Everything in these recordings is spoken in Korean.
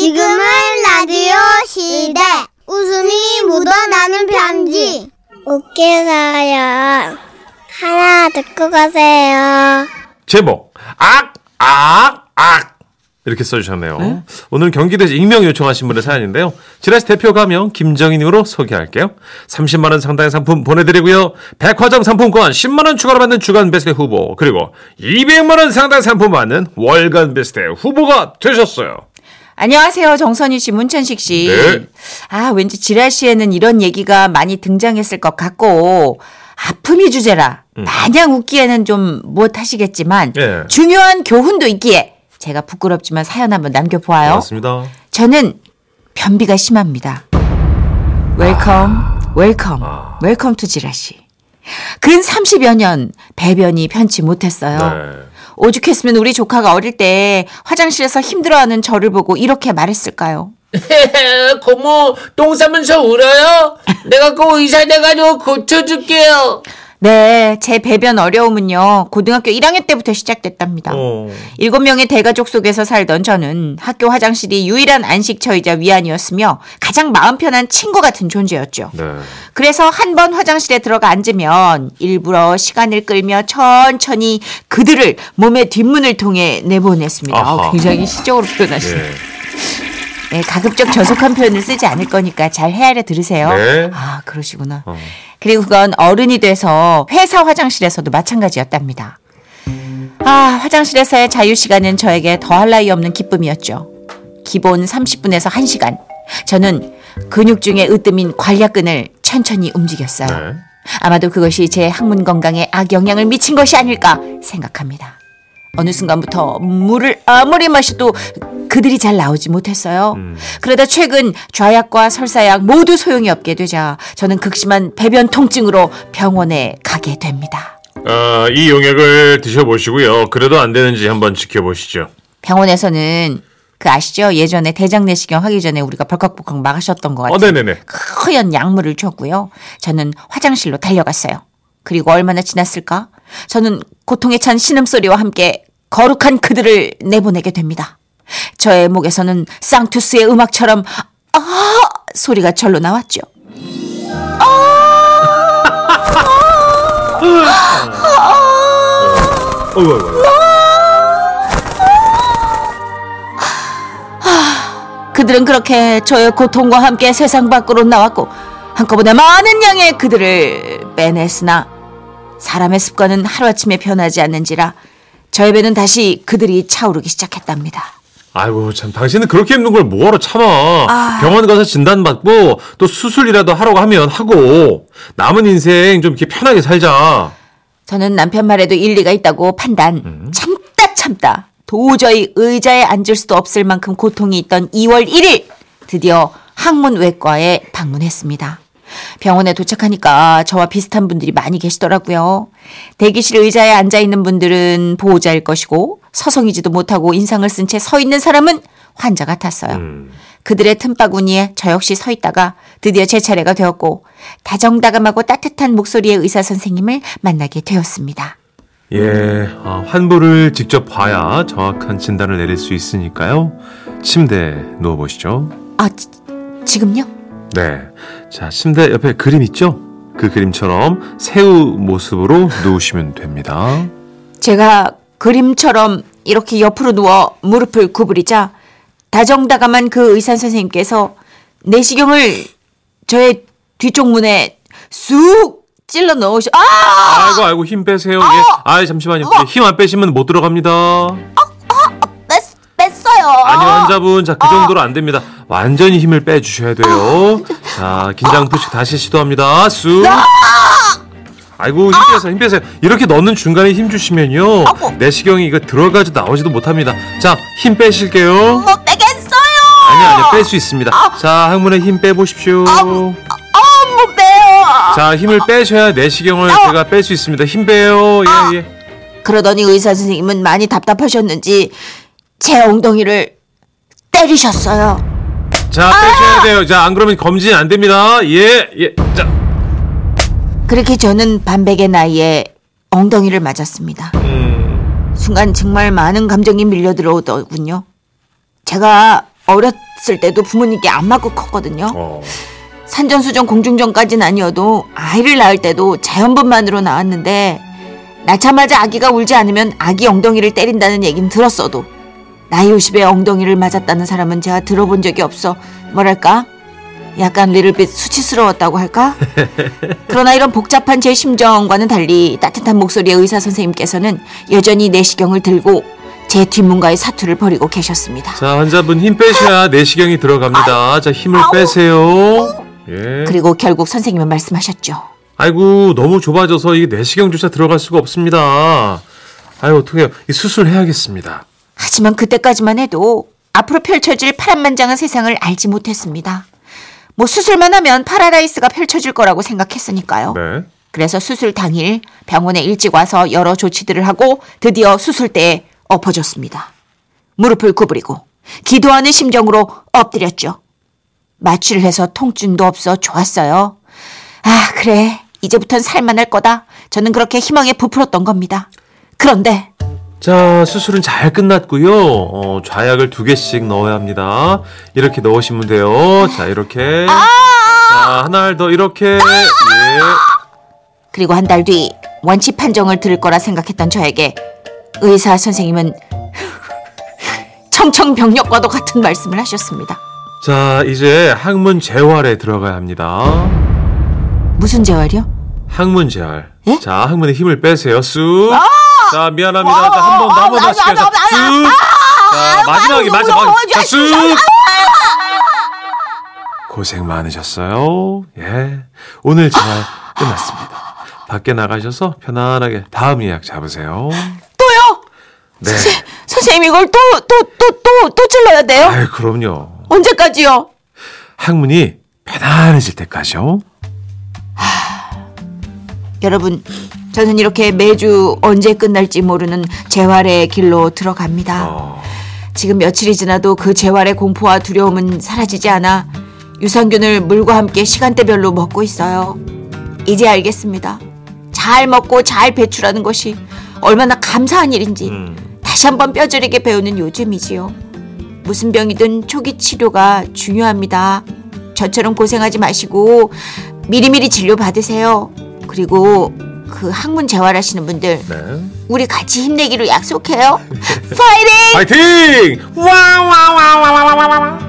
지금은 라디오 시대. 웃음이 묻어나는 편지. 웃겨서요. 하나 듣고 가세요. 제목 악, 악, 악 이렇게 써주셨네요. 오늘 경기도에서 익명 요청하신 분의 사연인데요. 지라시 대표 가명 김정인으로 소개할게요. 30만 원 상당의 상품 보내드리고요. 백화점 상품권 10만 원 추가로 받는 주간 베스트 후보 그리고 200만 원 상당의 상품 받는 월간 베스트 후보가 되셨어요. 안녕하세요. 정선희 씨, 문천식 씨. 네. 아, 왠지 지라시에는 이런 얘기가 많이 등장했을 것 같고, 아픔이 주제라 마냥 웃기에는 좀 뭣하시겠지만, 예. 중요한 교훈도 있기에 제가 부끄럽지만 사연 한번 남겨보아요. 고맙습니다. 저는 변비가 심합니다. Welcome, welcome, 아. Welcome to 지라시. 근 30여 년 배변이 편치 못했어요. 네. 오죽했으면 우리 조카가 어릴 때 화장실에서 힘들어하는 저를 보고 이렇게 말했을까요? 고모 똥 싸면서 울어요? 내가 꼭 의사 돼가지고 고쳐줄게요. 네, 제 배변 어려움은요, 고등학교 1학년 때부터 시작됐답니다. 어. 일곱 명의 대가족 속에서 살던 저는 학교 화장실이 유일한 안식처이자 위안이었으며 가장 마음 편한 친구 같은 존재였죠. 네. 그래서 한 번 화장실에 들어가 앉으면 일부러 시간을 끌며 천천히 그들을 몸의 뒷문을 통해 내보냈습니다. 아하. 아, 굉장히 시적으로 표현하시네요. 네. 네, 가급적 저속한 표현을 쓰지 않을 거니까 잘 헤아려 들으세요. 네. 아, 그러시구나. 어. 그리고 그건 어른이 돼서 회사 화장실에서도 마찬가지였답니다. 아, 화장실에서의 자유 시간은 저에게 더할 나위 없는 기쁨이었죠. 기본 30분에서 1시간. 저는 근육 중에 으뜸인 관략근을 천천히 움직였어요. 네. 아마도 그것이 제 항문 건강에 악영향을 미친 것이 아닐까 생각합니다. 어느 순간부터 물을 아무리 마셔도 그들이 잘 나오지 못했어요. 그러다 최근 좌약과 설사약 모두 소용이 없게 되자 저는 극심한 배변 통증으로 병원에 가게 됩니다. 어, 이 용액을 드셔보시고요. 그래도 안 되는지 한번 지켜보시죠. 병원에서는 그 아시죠? 예전에 대장 내시경 하기 전에 우리가 벌컥벌컥 막으셨던 것 같아요. 어, 네네네. 하얀 약물을 줬고요. 저는 화장실로 달려갔어요. 그리고 얼마나 지났을까? 저는 고통에 찬 신음소리와 함께 거룩한 그들을 내보내게 됩니다. 저의 목에서는 쌍투스의 음악처럼 아 소리가 절로 나왔죠. 어이구, 어이구. 그들은 그렇게 저의 고통과 함께 세상 밖으로 나왔고 한꺼번에 많은 양의 그들을 빼냈으나 사람의 습관은 하루아침에 변하지 않는지라 저의 배는 다시 그들이 차오르기 시작했답니다. 아이고 참 당신은 그렇게 힘든 걸 뭐하러 참아 병원 가서 진단받고 또 수술이라도 하라고 하면 하고 남은 인생 좀 이렇게 편하게 살자 저는 남편 말에도 일리가 있다고 판단. 참다 참다. 도저히 의자에 앉을 수도 없을 만큼 고통이 있던 2월 1일 드디어 항문외과에 방문했습니다. 병원에 도착하니까 저와 비슷한 분들이 많이 계시더라고요. 대기실 의자에 앉아 있는 분들은 보호자일 것이고 서성이지도 못하고 인상을 쓴 채 서 있는 사람은 환자 같았어요. 그들의 틈바구니에 저 역시 서 있다가 드디어 제 차례가 되었고 다정다감하고 따뜻한 목소리의 의사 선생님을 만나게 되었습니다. 예 아, 환부를 직접 봐야 정확한 진단을 내릴 수 있으니까요 침대에 누워보시죠 아, 지, 지금요? 네 자 침대 옆에 그림 있죠 그 그림처럼 새우 모습으로 누우시면 됩니다 제가 그림처럼 이렇게 옆으로 누워 무릎을 구부리자 다정다감한 그 의사 선생님께서 내시경을 저의 뒤쪽 문에 쑥 찔러 넣으셔. 아! 아이고 아이고 힘 빼세요 예. 아 잠시만요 힘 안 빼시면 못 들어갑니다 뺐, 뺐어요. 아니요. 환자분 자 그 정도로 안 됩니다. 완전히 힘을 빼 주셔야 돼요. 자 긴장 푸시 다시 시도합니다. 쑥 아이고 힘 빼세요 힘 빼세요. 이렇게 넣는 중간에 힘 주시면요. 내시경이 이거 들어가지도 나오지도 못합니다. 자 힘 빼실게요. 못 빼겠어요. 아니요 아니요 뺄수 있습니다. 자 항문에 힘 빼보십시오. 아, 못 빼요. 자 힘을 빼셔야 내시경을 제가 뺄 수 있습니다. 힘 빼요. 예예. 그러더니 의사 선생님은 많이 답답하셨는지 제 엉덩이를 때리셨어요. 자 빼셔야 돼요 자 안 그러면 검진 안 됩니다 예 예 자 그렇게 저는 반백의 나이에 엉덩이를 맞았습니다. 음, 순간 정말 많은 감정이 밀려 들어오더군요. 제가 어렸을 때도 부모님께 안 맞고 컸거든요. 어. 산전수전 공중전까지는 아니어도 아이를 낳을 때도 자연분만으로 낳았는데 낳자마자 아기가 울지 않으면 아기 엉덩이를 때린다는 얘기는 들었어도 나이 50에 엉덩이를 맞았다는 사람은 제가 들어본 적이 없어 뭐랄까 약간 리를빛 수치스러웠다고 할까? 그러나 이런 복잡한 제 심정과는 달리 따뜻한 목소리의 의사 선생님께서는 여전히 내시경을 들고 제 뒷문가의 사투를 벌이고 계셨습니다. 자, 환자분 힘 빼셔야 내시경이 들어갑니다. 자, 힘을 빼세요. 예. 그리고 결국 선생님은 말씀하셨죠. 아이고, 너무 좁아져서 이게 내시경조차 들어갈 수가 없습니다. 아유, 어떡해요. 이 수술해야겠습니다. 하지만 그때까지만 해도 앞으로 펼쳐질 파란만장한 세상을 알지 못했습니다. 뭐 수술만 하면 파라다이스가 펼쳐질 거라고 생각했으니까요. 네. 그래서 수술 당일 병원에 일찍 와서 여러 조치들을 하고 드디어 수술대에 엎어졌습니다. 무릎을 구부리고 기도하는 심정으로 엎드렸죠. 마취를 해서 통증도 없어 좋았어요. 아, 그래. 이제부턴 살만할 거다. 저는 그렇게 희망에 부풀었던 겁니다. 그런데 자, 수술은 잘 끝났고요. 어, 좌약을 두 개씩 넣어야 합니다. 이렇게 넣으시면 돼요. 자, 이렇게. 자, 하나를 더 이렇게. 예. 그리고 한 달 뒤 원치 판정을 들을 거라 생각했던 저에게 의사 선생님은 청청병력과도 같은 말씀을 하셨습니다. 자, 이제 항문 재활에 들어가야 합니다. 무슨 재활이요? 항문 재활. 예? 자, 항문에 힘을 빼세요. 쑥. 자, 미안합니다. 자, 한 번 더, 한번더 하실게요. 자, 쑥. 자, 마지막이 마지막. 자, 쑥. 고생 많으셨어요. 예. 오늘 재활 끝났습니다. 밖에 나가셔서 편안하게 다음 예약 잡으세요. 또요? 네. 선생님 이걸 또 또 또 또 또 찔러야 돼요? 아유, 그럼요. 언제까지요? 항문이 편안해질 때까지요. 여러분, 저는 이렇게 매주 언제 끝날지 모르는 재활의 길로 들어갑니다. 어, 지금 며칠이 지나도 그 재활의 공포와 두려움은 사라지지 않아 유산균을 물과 함께 시간대별로 먹고 있어요. 이제 알겠습니다. 잘 먹고 잘 배출하는 것이 얼마나 감사한 일인지 음. 다시 한번 뼈저리게 배우는 요즘이지요. 무슨 병이든 초기 치료가 중요합니다. 저처럼 고생하지 마시고 미리미리 진료 받으세요. 그리고 그 학문 재활하시는 분들 네. 우리 같이 힘내기로 약속해요. 파이팅! 파이팅! 와와와와와와와.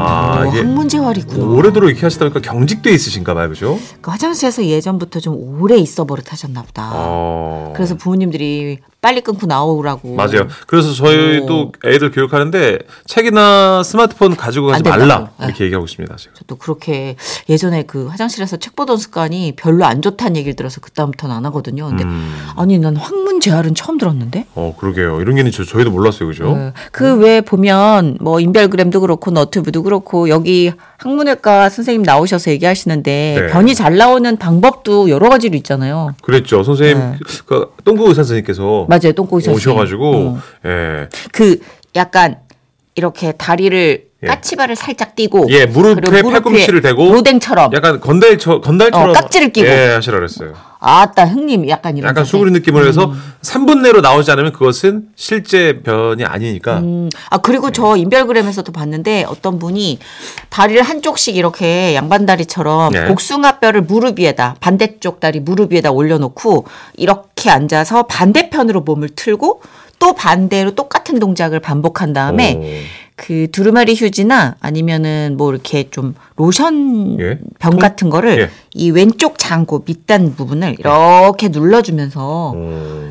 아, 어, 이게 학문 재활이구나. 오래도록 이렇게 하시다 보니까 경직돼 있으신가 봐요, 그죠? 그 화장실에서 예전부터 좀 오래 있어 버릇 하셨나 보다. 어. 그래서 부모님들이 빨리 끊고 나오라고. 맞아요. 그래서 저희도 애들 교육하는데 책이나 스마트폰 가지고 가지. 말라 네. 이렇게 얘기하고 있습니다. 지금. 저도 그렇게 예전에 그 화장실에서 책 보던 습관이 별로 안 좋다는 얘기를 들어서 그다음부터는 안 하거든요. 근데 음. 아니 난 학문 재활은 처음 들었는데. 어, 그러게요. 이런 게 저, 저희도 몰랐어요, 그죠? 그 외에 보면 뭐 인별그램도 그렇고 너튜브도 그렇고 여기 학문외과 선생님 나오셔서 얘기하시는데 네. 변이 잘 나오는 방법도 여러 가지로 있잖아요. 그랬죠. 선생님, 네. 그 똥구 의사 선생님께서 맞아요, 똥꼬 의사 선생님. 오셔 가지고, 어. 예, 그 약간 이렇게 다리를 예. 까치발을 살짝 띄고 예, 무릎에 팔꿈치를 대고 로댕처럼 약간 건달처, 건달처럼 어, 깍지를 끼고. 예, 하시라 그랬어요. 아따 형님 약간 이런 약간. 수그린 느낌으로 해서 음. 3분 내로 나오지 않으면 그것은 실제 변이 아니니까 음, 아 그리고 저 인별그램에서도 봤는데 어떤 분이 다리를 한쪽씩 이렇게 양반다리처럼 네. 복숭아뼈를 무릎 위에다 반대쪽 다리 무릎 위에다 올려놓고 이렇게 앉아서 반대편으로 몸을 틀고 또 반대로 똑같은 동작을 반복한 다음에 오. 그 두루마리 휴지나 아니면은 뭐 이렇게 좀 로션 예. 병 통? 같은 거를 예. 이 왼쪽 장고 밑단 부분을 이렇게 눌러주면서 오.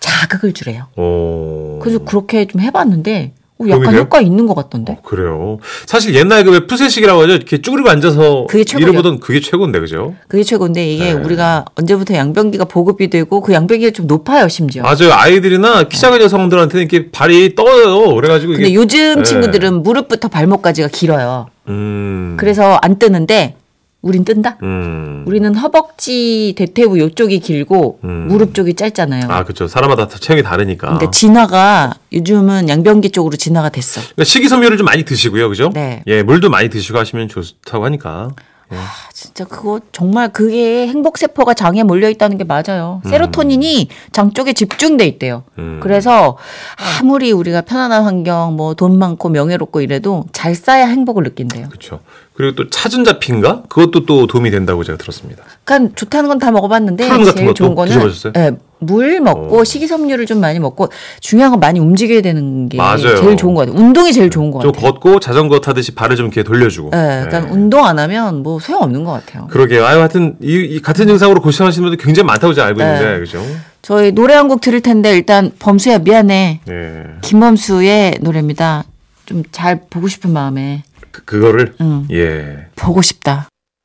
자극을 주래요. 오. 그래서 그렇게 좀 해봤는데 어, 약간? 효과 있는 것 같던데. 어, 그래요. 사실 옛날에 그왜 푸세식이라고 하죠. 이렇게 쭈그리고 앉아서. 일을 보던 그게 최고인데 그죠? 그게 최고인데 이게 네. 우리가 언제부터 양변기가 보급이 되고 그 양변기가 좀 높아요 심지어. 맞아요. 아이들이나 키 작은 여성들한테는 이렇게 발이 떠요. 그래가지고 근데 요즘 네. 친구들은 무릎부터 발목까지가 길어요. 음. 그래서 안 뜨는데 우린 뜬다. 음. 우리는 허벅지 대퇴부 요쪽이 길고 음. 무릎 쪽이 짧잖아요. 아, 그렇죠. 사람마다 다 체형이 다르니까. 그러니까 진화가 요즘은 양변기 쪽으로 진화가 됐어. 그러니까 식이섬유를 좀 많이 드시고요. 그죠? 네. 예, 물도 많이 드시고 하시면 좋다고 하니까. 예. 진짜 그거 정말 그게 행복 세포가 장에 몰려 있다는 게 맞아요. 세로토닌이 장 쪽에 집중돼 있대요. 음. 그래서 아무리 우리가 편안한 환경, 뭐 돈 많고 명예롭고 이래도 잘 쌓야 행복을 느낀대요. 그렇죠. 그리고 또 차전자피인가? 그것도 또 도움이 된다고 제가 들었습니다. 그러니까 좋다는 건 다 먹어봤는데 제일 좋은 거는 드셔보셨어요? 예, 물 먹고 어. 식이섬유를 좀 많이 먹고 중요한 건 많이 움직여야 되는 게 맞아요. 제일 좋은 거 같아요. 운동이 제일 좋은 거좀 같아요. 걷고 자전거 타듯이 발을 좀 이렇게 돌려주고. 예, 그러니까 네. 운동 안 하면 뭐 소용 없는 것 같아요. 그러게요. 아유, 하여튼 이, 이 같은 증상으로 고생하시는 분들 굉장히 많다고 제가 알고 있는데, 네. 그죠? 저희 노래 한 곡 들을 텐데 일단 범수야 미안해. 예. 김범수의 노래입니다. 좀 잘 보고 싶은 마음에 그, 그거를 응. 예. 보고 싶다.